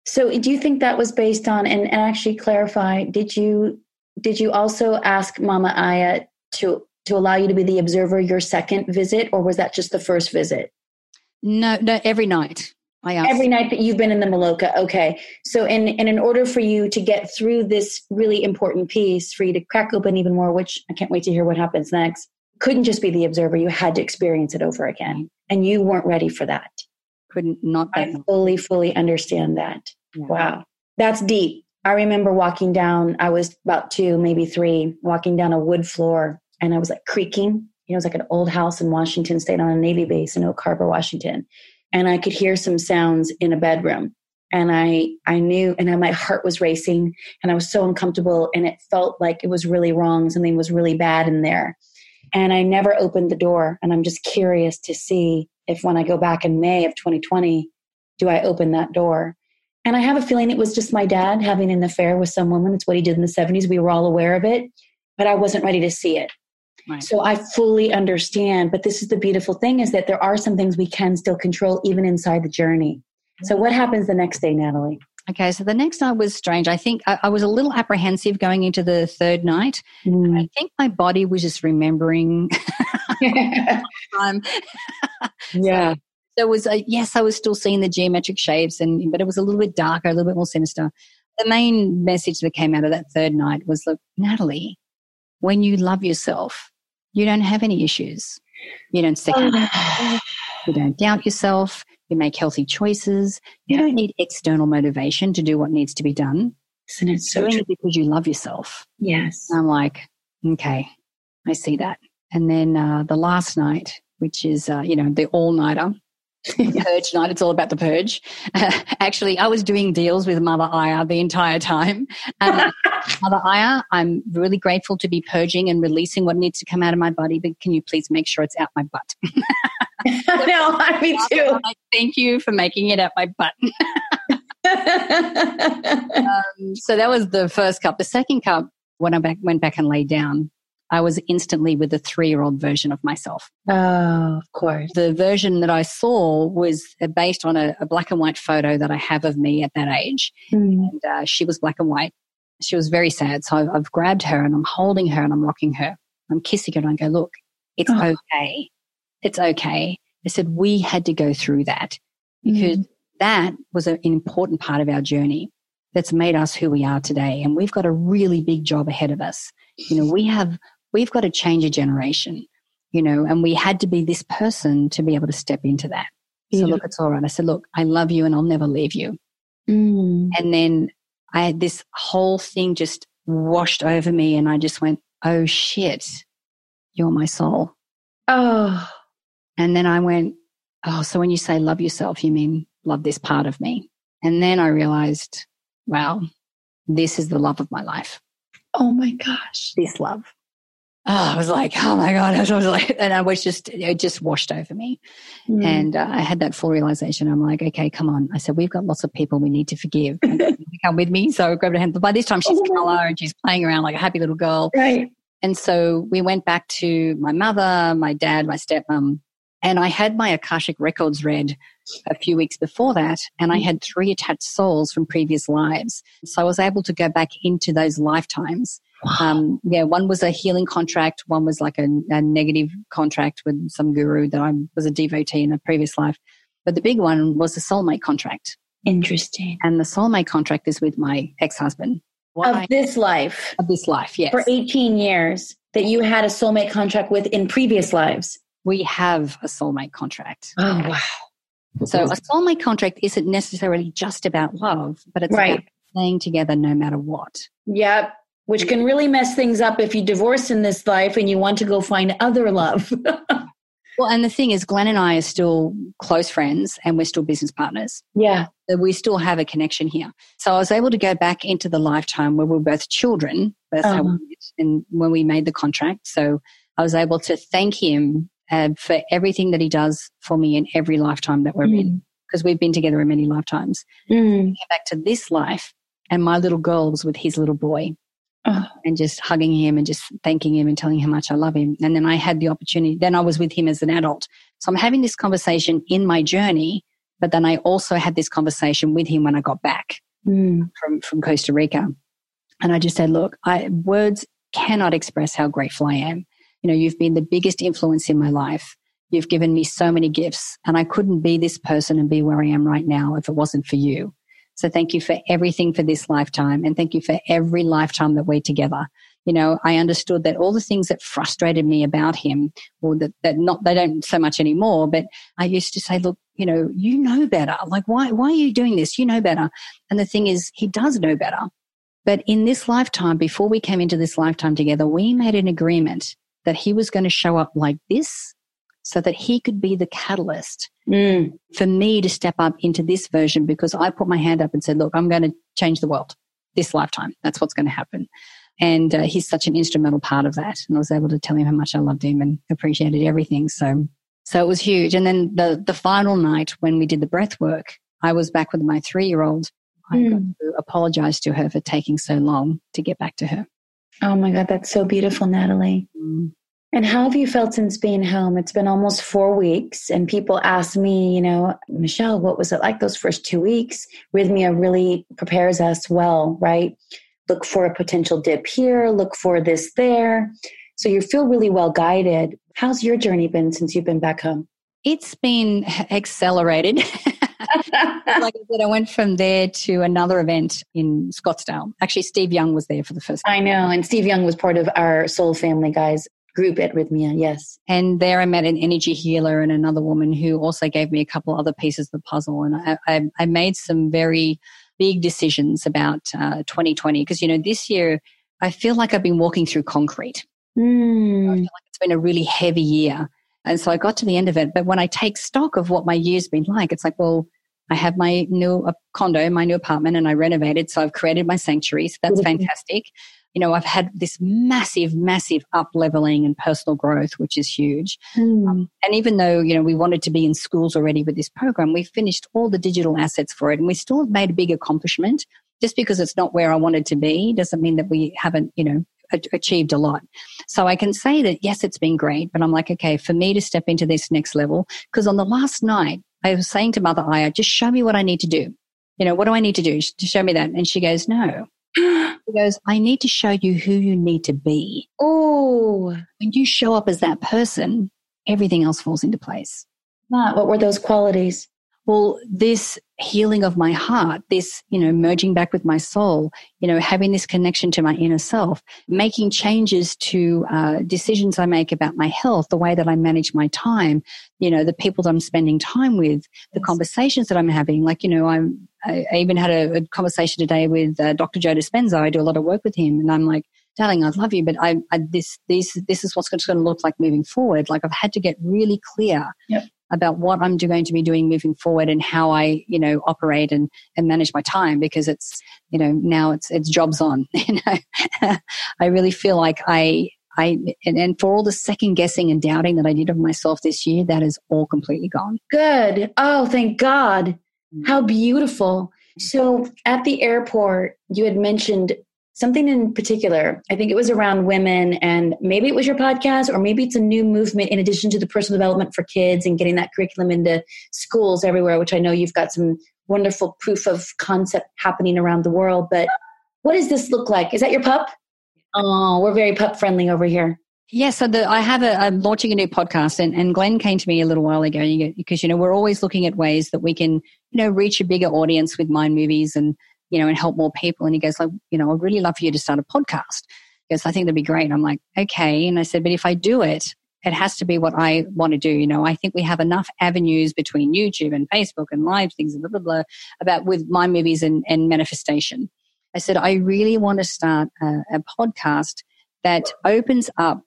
So do you think that was based on and, and actually clarify, did you did you also ask Mama Aya to to allow you to be the observer your second visit or was that just the first visit? No, no, every night. I asked. Every night that you've been in the Maloka. Okay. So in and in order for you to get through this really important piece, for you to crack open even more, which I can't wait to hear what happens next. couldn't just be the observer. You had to experience it over again. And you weren't ready for that. Couldn't not. I fully, fully understand that. Yeah. Wow. That's deep. I remember walking down, I was about two, maybe three, walking down a wood floor and I was like creaking. You know, it was like an old house in Washington State on a Navy base in Oak Harbor, Washington. And I could hear some sounds in a bedroom. And I, I knew, and my heart was racing and I was so uncomfortable and it felt like it was really wrong. Something was really bad in there. And I never opened the door. And I'm just curious to see if when I go back in May of 2020, do I open that door? And I have a feeling it was just my dad having an affair with some woman. It's what he did in the 70s. We were all aware of it, but I wasn't ready to see it. Right. So I fully understand. But this is the beautiful thing is that there are some things we can still control even inside the journey. So what happens the next day, Natalie? Okay, so the next night was strange. I think I, I was a little apprehensive going into the third night. Mm. I think my body was just remembering. <laughs> <laughs> um, <laughs> yeah. So, so it was a, yes, I was still seeing the geometric shapes, and but it was a little bit darker, a little bit more sinister. The main message that came out of that third night was, look, Natalie, when you love yourself, you don't have any issues. You don't <sighs> second, you don't doubt yourself. You make healthy choices. You don't need external motivation to do what needs to be done. Isn't it so Doing it because you love yourself. Yes. I'm like, okay, I see that. And then uh, the last night, which is, uh, you know, the all nighter, purge night. It's all about the purge. Uh, <laughs> actually, I was doing deals with Mother Aya the entire time. Um, <laughs> Mother Aya, I'm really grateful to be purging and releasing what needs to come out of my body, but can you please make sure it's out my butt? <laughs> no, me too. Thank you for making it out my butt. um, so that was the first cup. The second cup, when I back, went back and laid down, I was instantly with a three year old version of myself. Oh, of course. The version that I saw was based on a, a black and white photo that I have of me at that age. Mm. And uh, she was black and white. She was very sad. So I've, I've, grabbed her and I'm holding her and I'm rocking her. I'm kissing her and I go, look, it's oh. okay. It's okay. I said, we had to go through that because mm. that was an important part of our journey that's made us who we are today. And we've got a really big job ahead of us. You know, we have we've got to change a generation, you know, and we had to be this person to be able to step into that. So look, it's all right. I said, look, I love you and I'll never leave you. Mm. And then I had this whole thing just washed over me and I just went, oh shit, you're my soul. Oh. And then I went, oh, so when you say love yourself, you mean love this part of me. And then I realized, wow, this is the love of my life. Oh my gosh. This love oh, I was like, oh my God. <laughs> I was like, and I was just, it just washed over me. Mm. And uh, I had that full realization. I'm like, okay, come on. I said, we've got lots of people we need to forgive. <laughs> come with me. So I grabbed her hand. But by this time she's oh, color and she's playing around like a happy little girl. Right. And so we went back to my mother, my dad, my stepmom, and I had my Akashic records read a few weeks before that, and I mm. had three attached souls from previous lives. So I was able to go back into those lifetimes um, yeah, one was a healing contract. One was like a, a negative contract with some guru that I was a devotee in a previous life. But the big one was a soulmate contract. Interesting. And the soulmate contract is with my ex-husband. of this life. Of this life, yes. For 18 years that you had a soulmate contract with in previous lives. We have a soulmate contract. Oh, wow. So a soulmate contract isn't necessarily just about love, but it's right. about staying together no matter what. Yep which can really mess things up if you divorce in this life and you want to go find other love. <laughs> well, and the thing is, Glenn and I are still close friends and we're still business partners. Yeah. We still have a connection here. So I was able to go back into the lifetime where we were both children. That's uh-huh. how we met, and when we made the contract. So I was able to thank him uh, for everything that he does for me in every lifetime that we're mm. in, because we've been together in many lifetimes. Mm. Back to this life, and my little girl was with his little boy <sighs> and just hugging him and just thanking him and telling him how much I love him. And then I had the opportunity, then I was with him as an adult. So I'm having this conversation in my journey, but then I also had this conversation with him when I got back mm. from, from Costa Rica. And I just said, look, I, words cannot express how grateful I am. You know, you've been the biggest influence in my life. You've given me so many gifts and I couldn't be this person and be where I am right now if it wasn't for you. So thank you for everything for this lifetime. And thank you for every lifetime that we're together. you know, I understood that all the things that frustrated me about him, or that, that not, they don't so much anymore, but I used to say, look, you know, you know better. Like, why, why are you doing this? You know better. And the thing is, he does know better. But in this lifetime, before we came into this lifetime together, we made an agreement that he was going to show up like this so that he could be the catalyst mm. for me to step up into this version because I put my hand up and said, look, I'm going to change the world this lifetime. That's what's going to happen. And uh, he's such an instrumental part of that. And I was able to tell him how much I loved him and appreciated everything. So, so it was huge. And then the, the final night when we did the breath work, I was back with my three year old. I mm. got to apologize to her for taking so long to get back to her. Oh my God, that's so beautiful, Natalie. Mm. And how have you felt since being home? It's been almost four weeks, and people ask me, you know, Michelle, what was it like those first two weeks? Rythmia really prepares us well, right? Look for a potential dip here, look for this there. So you feel really well guided. How's your journey been since you've been back home? It's been accelerated. <laughs> like I said, I went from there to another event in Scottsdale. Actually, Steve Young was there for the first time. I know. And Steve Young was part of our Soul Family guys group at Rythmia, yes. And there I met an energy healer and another woman who also gave me a couple other pieces of the puzzle. And I, I, I made some very big decisions about uh, 2020 because, you know, this year I feel like I've been walking through concrete. Mm. I feel like it's been a really heavy year. And so I got to the end of it. But when I take stock of what my year's been like, it's like, well, I have my new uh, condo, my new apartment, and I renovated. So I've created my sanctuary. So that's fantastic you know, I've had this massive, massive up leveling and personal growth, which is huge. Mm. Um, and even though, you know, we wanted to be in schools already with this program, we finished all the digital assets for it and we still have made a big accomplishment. Just because it's not where I wanted to be doesn't mean that we haven't, you know, achieved a lot. So I can say that yes, it's been great, but I'm like, okay, for me to step into this next level, because on the last night, I was saying to Mother Aya, just show me what I need to do. You know, what do I need to do to show me that? And she goes, no, he goes, I need to show you who you need to be. Oh. When you show up as that person, everything else falls into place. What were those qualities? well, this healing of my heart, this, you know, merging back with my soul, you know, having this connection to my inner self, making changes to uh, decisions I make about my health, the way that I manage my time, you know, the people that I'm spending time with, the conversations that I'm having. Like, you know, I'm, I, I even had a, a, conversation today with uh, Dr. Joe Dispenza. I do a lot of work with him, and I'm like, darling, I love you, but I, I this, this, this is what's going to look like moving forward. Like I've had to get really clear yep about what I'm going to be doing moving forward and how I, you know, operate and, and manage my time because it's, you know, now it's, it's jobs on, <laughs> you know, <laughs> I really feel like I, I, and, and for all the second guessing and doubting that I did of myself this year, that is all completely gone. Good. Oh, thank God. How beautiful. So at the airport, you had mentioned something in particular. I think it was around women, and maybe it was your podcast, or maybe it's a new movement in addition to the personal development for kids and getting that curriculum into schools everywhere, which I know you've got some wonderful proof of concept happening around the world. But what does this look like? Is that your pup? Oh, we're very pup friendly over here. Yeah, so the, I have a, I'm launching a new podcast, and, and Glenn came to me a little while ago because you know we're always looking at ways that we can you know reach a bigger audience with mind movies and you know, and help more people. And he goes, like, you know, I'd really love for you to start a podcast. He goes, I think that'd be great. And I'm like, okay. And I said, but if I do it, it has to be what I want to do. You know, I think we have enough avenues between YouTube and Facebook and live things and blah, blah, blah about with my movies and, and manifestation. I said, I really want to start a, a podcast that opens up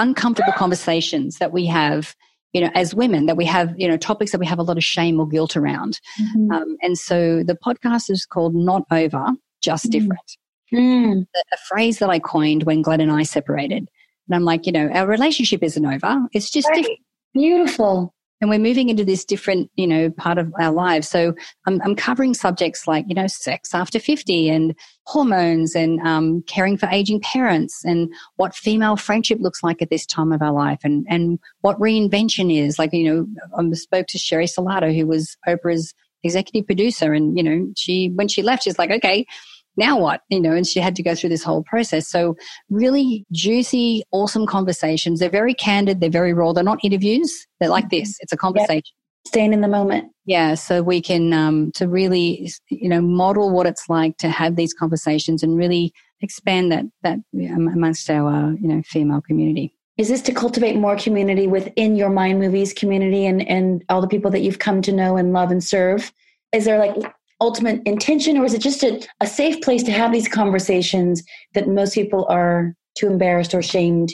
uncomfortable conversations that we have you know, as women, that we have, you know, topics that we have a lot of shame or guilt around. Mm-hmm. Um, and so the podcast is called Not Over, Just mm Different. Mm. A, a, phrase that I coined when Glenn and I separated. And I'm like, you know, our relationship isn't over. It's just right. different. Beautiful and we're moving into this different, you know, part of our lives. So I'm, I'm covering subjects like, you know, sex after 50 and hormones and um, caring for aging parents and what female friendship looks like at this time of our life and, and what reinvention is. Like, you know, I spoke to Sheri Salata, who was Oprah's executive producer. And, you know, she, when she left, she's like, okay, now what? You know, and she had to go through this whole process. So really juicy, awesome conversations. They're very candid. They're very raw. They're not interviews. They're like this. It's a conversation. staying in the moment. Yeah, so we can um, to really you know model what it's like to have these conversations and really expand that that amongst our you know female community. Is this to cultivate more community within your mind movies community and and all the people that you've come to know and love and serve? Is there like ultimate intention or is it just a, a safe place to have these conversations that most people are too embarrassed or ashamed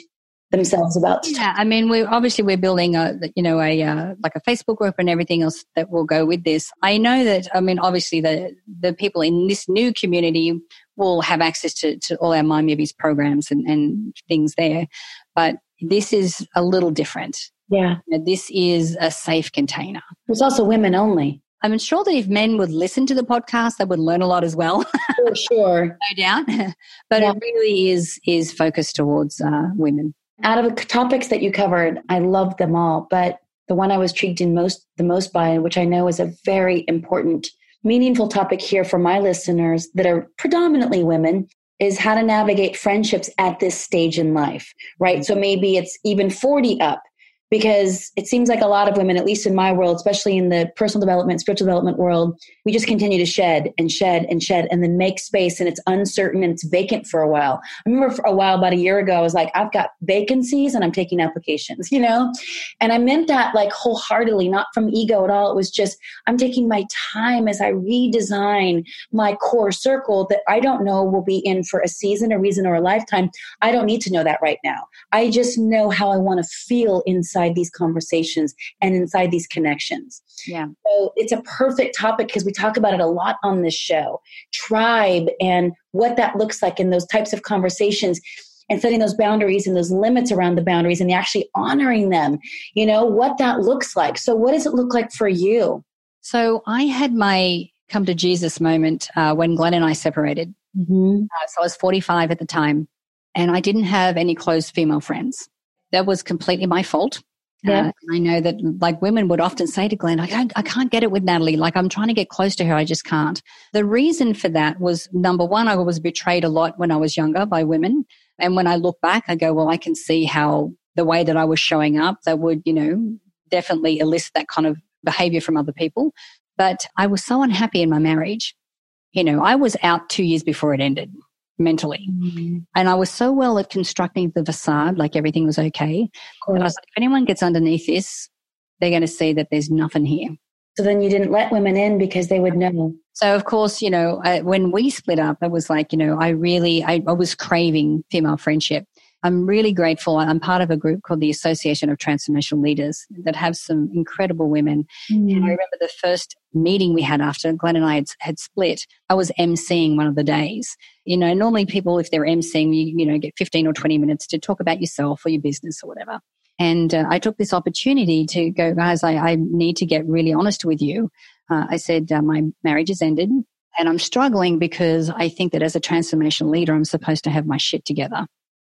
themselves about? Yeah i mean we obviously we're building a you know a uh, like a facebook group and everything else that will go with this. I know that i mean obviously the the people in this new community will have access to, to all our mind movies programs and, and things there but this is a little different. Yeah. This is a safe container. It's also women only I'm sure that if men would listen to the podcast, they would learn a lot as well. <laughs> For sure, no doubt. <laughs> but yeah. it really is is focused towards uh, women. Out of the topics that you covered, I love them all, but the one I was intrigued in most the most by, which I know is a very important, meaningful topic here for my listeners that are predominantly women, is how to navigate friendships at this stage in life, right? So maybe it's even 40 up because it seems like a lot of women, at least in my world, especially in the personal development, spiritual development world, we just continue to shed and shed and shed and then make space and it's uncertain and it's vacant for a while. I remember for a while, about a year ago, I was like, I've got vacancies and I'm taking applications, <laughs> you know? And I meant that like wholeheartedly, not from ego at all. It was just, I'm taking my time as I redesign my core circle that I don't know will be in for a season, a reason, or a lifetime. I don't need to know that right now. I just know how I want to feel inside inside these conversations and inside these connections. Yeah. So it's a perfect topic because we talk about it a lot on this show. Tribe and what that looks like in those types of conversations and setting those boundaries and those limits around the boundaries and actually honoring them, you know, what that looks like. So, what does it look like for you? So, I had my come to Jesus moment uh, when Glenn and I separated. Mm-hmm. Uh, so, I was 45 at the time, and I didn't have any close female friends. That was completely my fault. Yeah. Uh, I know that like women would often say to Glenn, I can't, I can't get it with Natalie. Like I'm trying to get close to her. I just can't. The reason for that was number one, I was betrayed a lot when I was younger by women. And when I look back, I go, well, I can see how the way that I was showing up that would, you know, definitely elicit that kind of behavior from other people. But I was so unhappy in my marriage. You know, I was out two years before it ended mentally. Mm-hmm. And I was so well at constructing the facade, like everything was okay. And I was like, if anyone gets underneath this, they're going to see that there's nothing here. So then you didn't let women in because they would know. So of course, you know, I, when we split up, it was like, you know, I really, I, I was craving female friendship. I'm really grateful. I'm part of a group called the Association of Transformational Leaders that have some incredible women. Mm. And I remember the first meeting we had after Glenn and I had, had, split, I was emceeing one of the days. You know, normally people, if they're emceeing, you, you know, get 15 or 20 minutes to talk about yourself or your business or whatever. And uh, I took this opportunity to go, guys, I, I need to get really honest with you. Uh, I said, uh, my marriage has ended and I'm struggling because I think that as a transformational leader, I'm supposed to have my shit together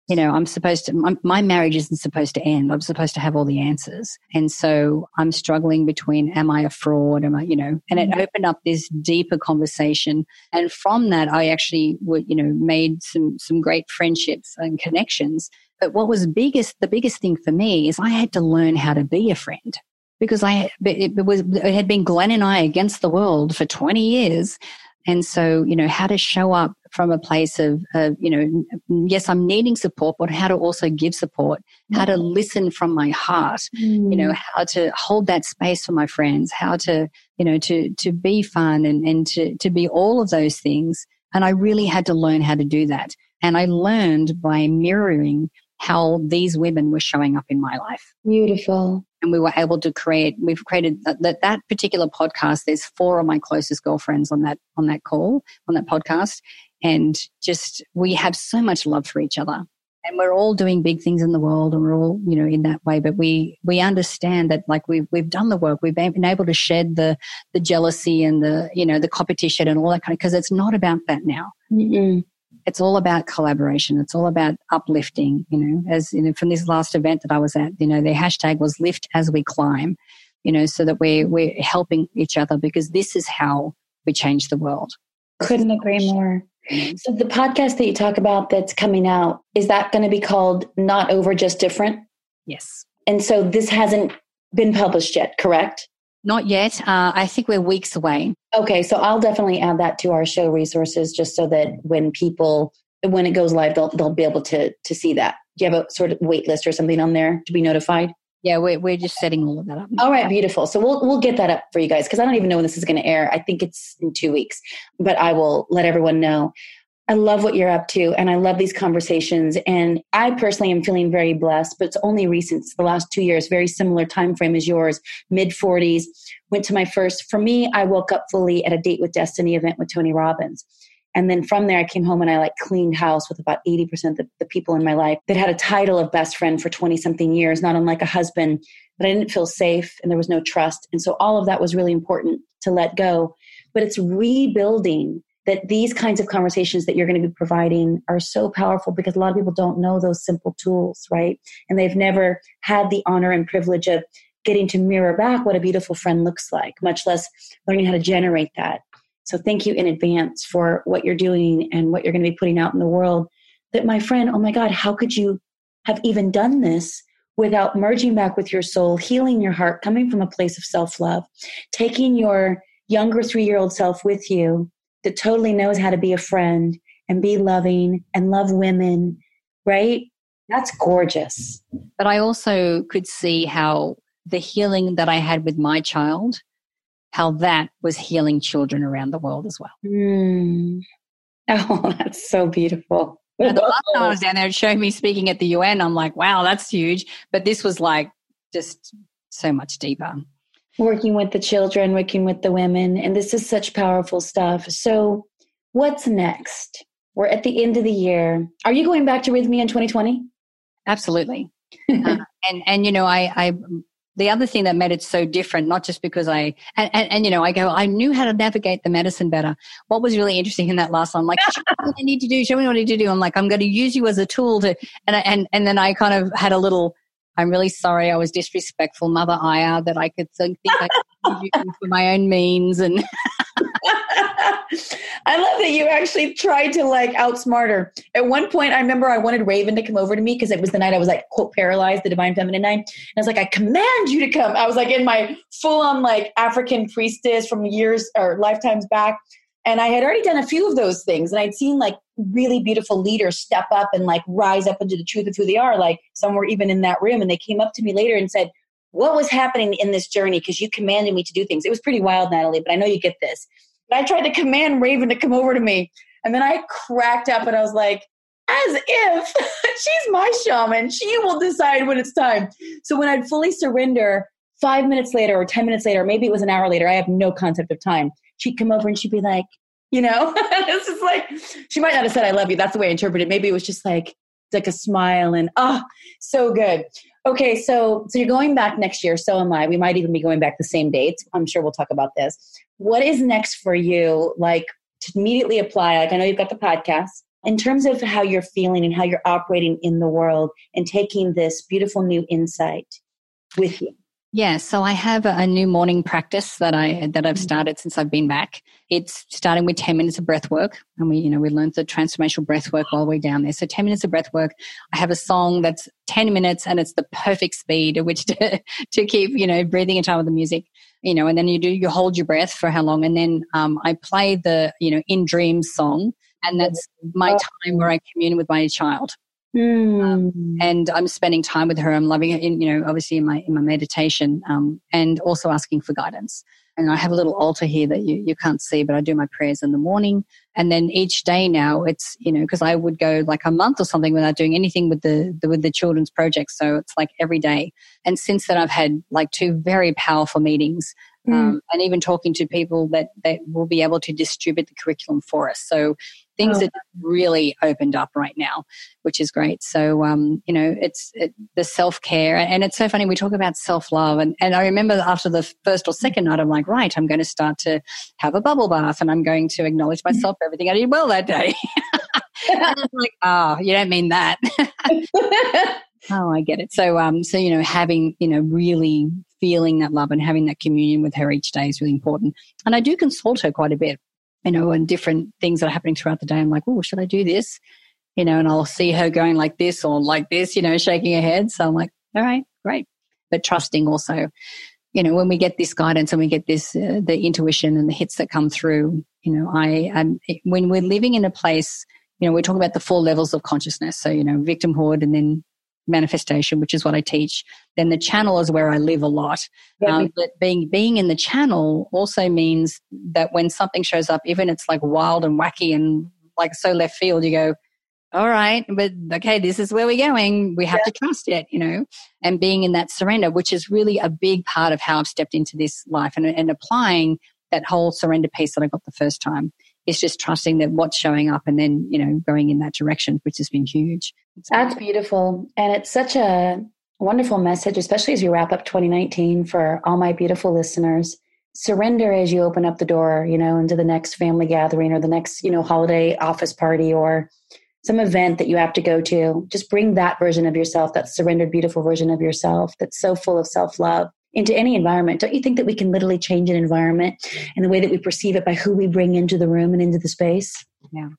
you know, I'm supposed to, my, my, marriage isn't supposed to end. I'm supposed to have all the answers. And so I'm struggling between, am I a fraud? Am I, you know, and it mm-hmm. opened up this deeper conversation. And from that, I actually would, you know, made some, some great friendships and connections. But what was biggest, the biggest thing for me is I had to learn how to be a friend because I, it was, it had been Glenn and I against the world for 20 years. And so, you know, how to show up from a place of, of, you know, yes, I'm needing support, but how to also give support, how to listen from my heart, mm. you know, mm. how to hold that space for my friends, how to, you know, to, to be fun and, and to, to be all of those things. And I really had to learn how to do that. And I learned by mirroring how these women were showing up in my life. Beautiful and we were able to create we've created uh, that that particular podcast there's four of my closest girlfriends on that on that call on that podcast. And just we have so much love for each other. And we're all doing big things in the world and we're all you know in that way. But we we understand that like we've we've done the work. We've been able to shed the the jealousy and the you know the competition and all that kind of because it's not about that now. Mm-mm it's all about collaboration. It's all about uplifting, you know, as you know, from this last event that I was at, you know, their hashtag was lift as we climb, you know, so that we're, we're helping each other because this is how we change the world. Couldn't agree more. Mm-hmm. So the podcast that you talk about that's coming out, is that going to be called Not Over Just Different? Yes. And so this hasn't been published yet, correct? Not yet. Uh, I think we're weeks away. Okay, so I'll definitely add that to our show resources just so that when people when it goes live, they'll they'll be able to to see that. Do you have a sort of wait list or something on there to be notified? Yeah, we're we're just setting all of that up. All right, beautiful. So we'll we'll get that up for you guys because I don't even know when this is going to air. I think it's in two weeks, but I will let everyone know. I love what you're up to and I love these conversations. And I personally am feeling very blessed, but it's only recent, the last two years, very similar time frame as yours, mid 40s. Went to my first, for me, I woke up fully at a Date with Destiny event with Tony Robbins. And then from there, I came home and I like cleaned house with about 80% of the people in my life that had a title of best friend for 20 something years, not unlike a husband, but I didn't feel safe and there was no trust. And so all of that was really important to let go. But it's rebuilding that these kinds of conversations that you're going to be providing are so powerful because a lot of people don't know those simple tools, right? And they've never had the honor and privilege of getting to mirror back what a beautiful friend looks like, much less learning how to generate that. So thank you in advance for what you're doing and what you're going to be putting out in the world. That my friend, oh my God, how could you have even done this without merging back with your soul, healing your heart, coming from a place of self love, taking your younger three year old self with you that totally knows how to be a friend and be loving and love women, right? That's gorgeous. But I also could see how the healing that I had with my child, how that was healing children around the world as well. Mm. <laughs> Oh, that's so beautiful. And the last time I was <laughs> down there, it showed me speaking at the UN. I'm like, wow, that's huge. But this was like just so much deeper working with the children, working with the women. And this is such powerful stuff. So, what's next? We're at the end of the year. Are you going back to Rythmia in 2020? Absolutely. <laughs> uh, and and you know, I I the other thing that made it so different, not just because I and, and, and, you know, I go, I knew how to navigate the medicine better. What was really interesting in that last one, like, show me what I need to do, show me what I need to do. I'm like, I'm going to use you as a tool to, and and and then I kind of had a little I'm really sorry I was disrespectful, Mother Aya, that I could think I could you for my own means. And <laughs> I love that you actually tried to like outsmart her. At one point, I remember I wanted Raven to come over to me because it was the night I was like, quote, paralyzed, the divine feminine night. And I was like, I command you to come. I was like in my full on like African priestess from years or lifetimes back. And I had already done a few of those things. And I'd seen like really beautiful leaders step up and like rise up into the truth of who they are. Like some were even in that room and they came up to me later and said, What was happening in this journey? Because you commanded me to do things. It was pretty wild, Natalie, but I know you get this. But I tried to command Raven to come over to me. And then I cracked up and I was like, as if <laughs> she's my shaman. She will decide when it's time. So when I'd fully surrender, five minutes later or 10 minutes later, maybe it was an hour later, I have no concept of time she'd come over and she'd be like, you know, <laughs> it's just like she might not have said I love you. That's the way I interpreted it. Maybe it was just like like a smile and oh, so good. Okay, so so you're going back next year. So am I. We might even be going back the same date. I'm sure we'll talk about this. What is next for you? Like to immediately apply. Like I know you've got the podcast. In terms of how you're feeling and how you're operating in the world and taking this beautiful new insight with you. Yeah, so I have a new morning practice that I that I've mm-hmm. started since I've been back. It's starting with 10 minutes of breath work. And we, you know, we learned the transformational breath work the way down there. So 10 minutes of breath work. I have a song that's 10 minutes and it's the perfect speed at which <laughs> to, to keep, you know, breathing in time with the music. You know, and then you do you hold your breath for how long? And then um, I play the, you know, in dreams song. And that's my time where I commune with my child. Mm. Um, and I'm spending time with her. I'm loving it, in, you know, obviously in my in my meditation, um, and also asking for guidance. And I have a little altar here that you, you can't see, but I do my prayers in the morning. And then each day now, it's you know because I would go like a month or something without doing anything with the, the with the children's project. So it's like every day. And since then, I've had like two very powerful meetings Mm. Um, and even talking to people that, that will be able to distribute the curriculum for us. So things oh. are really opened up right now, which is great. So, um, you know, it's it, the self care. And it's so funny. We talk about self love. And, and I remember after the first or second night, I'm like, right, I'm going to start to have a bubble bath and I'm going to acknowledge myself for everything I did well that day. <laughs> like, oh, you don't mean that. <laughs> oh, I get it. So, um, so, you know, having, you know, really feeling that love and having that communion with her each day is really important. And I do consult her quite a bit, you know, and different things that are happening throughout the day. I'm like, oh, should I do this? You know, and I'll see her going like this or like this, you know, shaking her head. So I'm like, all right, great. But trusting also, you know, when we get this guidance and we get this, uh, the intuition and the hits that come through, you know, I, um, when we're living in a place, you know, we're talking about the four levels of consciousness. So, you know, victimhood and then manifestation, which is what I teach. Then the channel is where I live a lot. Yeah, um, but being being in the channel also means that when something shows up, even it's like wild and wacky and like so left field, you go, all right, but okay, this is where we're going. We have yeah. to trust it, you know, and being in that surrender, which is really a big part of how I've stepped into this life and, and applying that whole surrender piece that I got the first time. It's just trusting that what's showing up and then, you know, going in that direction, which has been huge. That's beautiful. And it's such a wonderful message, especially as we wrap up 2019 for all my beautiful listeners. Surrender as you open up the door, you know, into the next family gathering or the next, you know, holiday office party or some event that you have to go to. Just bring that version of yourself, that surrendered, beautiful version of yourself that's so full of self love into any environment. Don't you think that we can literally change an environment and the way that we perceive it by who we bring into the room and into the space? Yeah.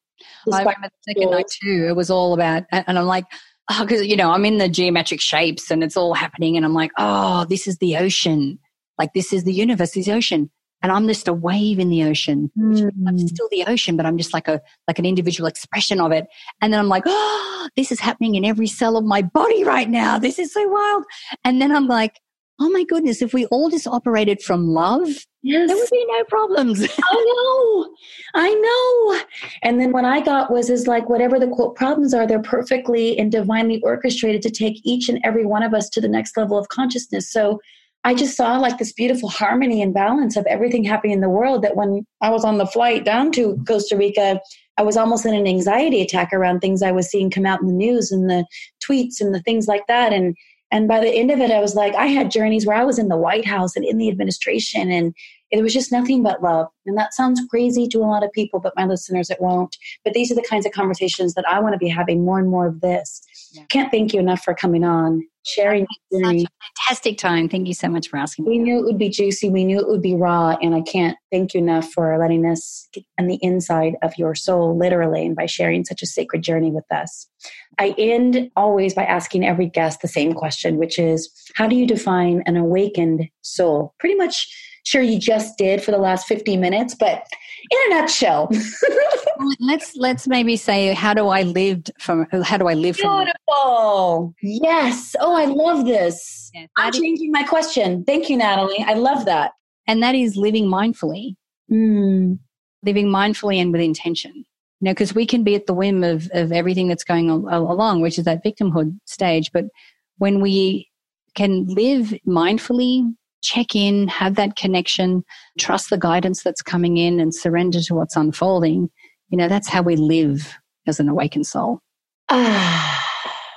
I remember the second night too. It was all about, and I'm like, oh, because, you know, I'm in the geometric shapes and it's all happening. And I'm like, oh, this is the ocean. Like, this is the universe, this ocean. And I'm just a wave in the ocean. Mm. I'm still the ocean, but I'm just like a, like an individual expression of it. And then I'm like, oh, this is happening in every cell of my body right now. This is so wild. And then I'm like, oh my goodness, if we all just operated from love, yes. there would be no problems. <laughs> I know. I know. And then what I got was is like whatever the quote problems are, they're perfectly and divinely orchestrated to take each and every one of us to the next level of consciousness. So I just saw like this beautiful harmony and balance of everything happening in the world that when I was on the flight down to Costa Rica, I was almost in an anxiety attack around things I was seeing come out in the news and the tweets and the things like that. And and by the end of it, I was like, I had journeys where I was in the White House and in the administration, and it was just nothing but love. And that sounds crazy to a lot of people, but my listeners, it won't. But these are the kinds of conversations that I want to be having more and more of this. Yeah. Can't thank you enough for coming on sharing such a fantastic time. Thank you so much for asking. We knew it would be juicy. We knew it would be raw, and I can't thank you enough for letting us get on the inside of your soul, literally, and by sharing such a sacred journey with us. I end always by asking every guest the same question, which is, how do you define an awakened soul? Pretty much sure you just did for the last 50 minutes, but in a nutshell. <laughs> let's let's maybe say how do I live from how do I live from Beautiful. Yes. Oh, I love this. Yeah, I'm is, changing my question. Thank you, Natalie. I love that. And that is living mindfully. Mm. Living mindfully and with intention. You know, because we can be at the whim of, of everything that's going along, which is that victimhood stage. But when we can live mindfully, check in, have that connection, trust the guidance that's coming in and surrender to what's unfolding. You know, that's how we live as an awakened soul. Ah,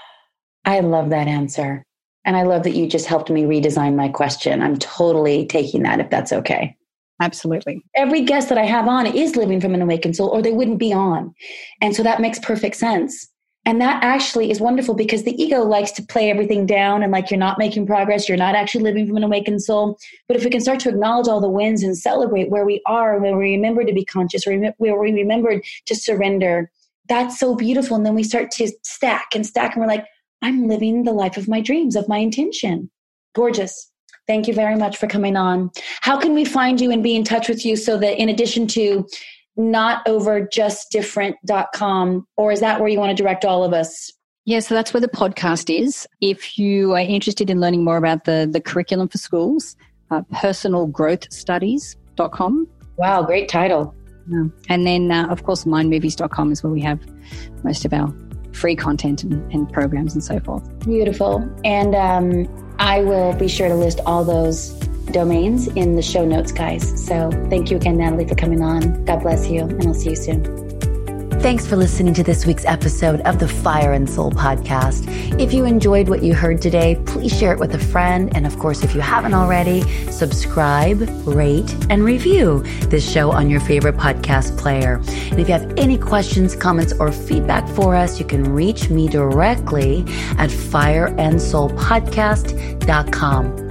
<sighs> I love that answer. And I love that you just helped me redesign my question. I'm totally taking that if that's okay. Absolutely. Every guest that I have on is living from an awakened soul, or they wouldn't be on. And so that makes perfect sense. And that actually is wonderful because the ego likes to play everything down and like you're not making progress, you're not actually living from an awakened soul. But if we can start to acknowledge all the wins and celebrate where we are, where we remember to be conscious, where we remembered to surrender, that's so beautiful. And then we start to stack and stack, and we're like, I'm living the life of my dreams, of my intention. Gorgeous. Thank you very much for coming on. How can we find you and be in touch with you so that in addition to not over just different.com or is that where you want to direct all of us? Yeah, so that's where the podcast is. If you are interested in learning more about the, the curriculum for schools, uh, personalgrowthstudies.com. Wow, great title. Yeah. And then, uh, of course, mindmovies.com is where we have most of our free content and, and programs and so forth. Beautiful. And um, I will be sure to list all those domains in the show notes, guys. So thank you again, Natalie, for coming on. God bless you, and I'll see you soon. Thanks for listening to this week's episode of the Fire and Soul podcast. If you enjoyed what you heard today, please share it with a friend. And of course, if you haven't already, subscribe, rate, and review this show on your favorite podcast player. And if you have any questions, comments, or feedback for us, you can reach me directly at fireandsoulpodcast.com.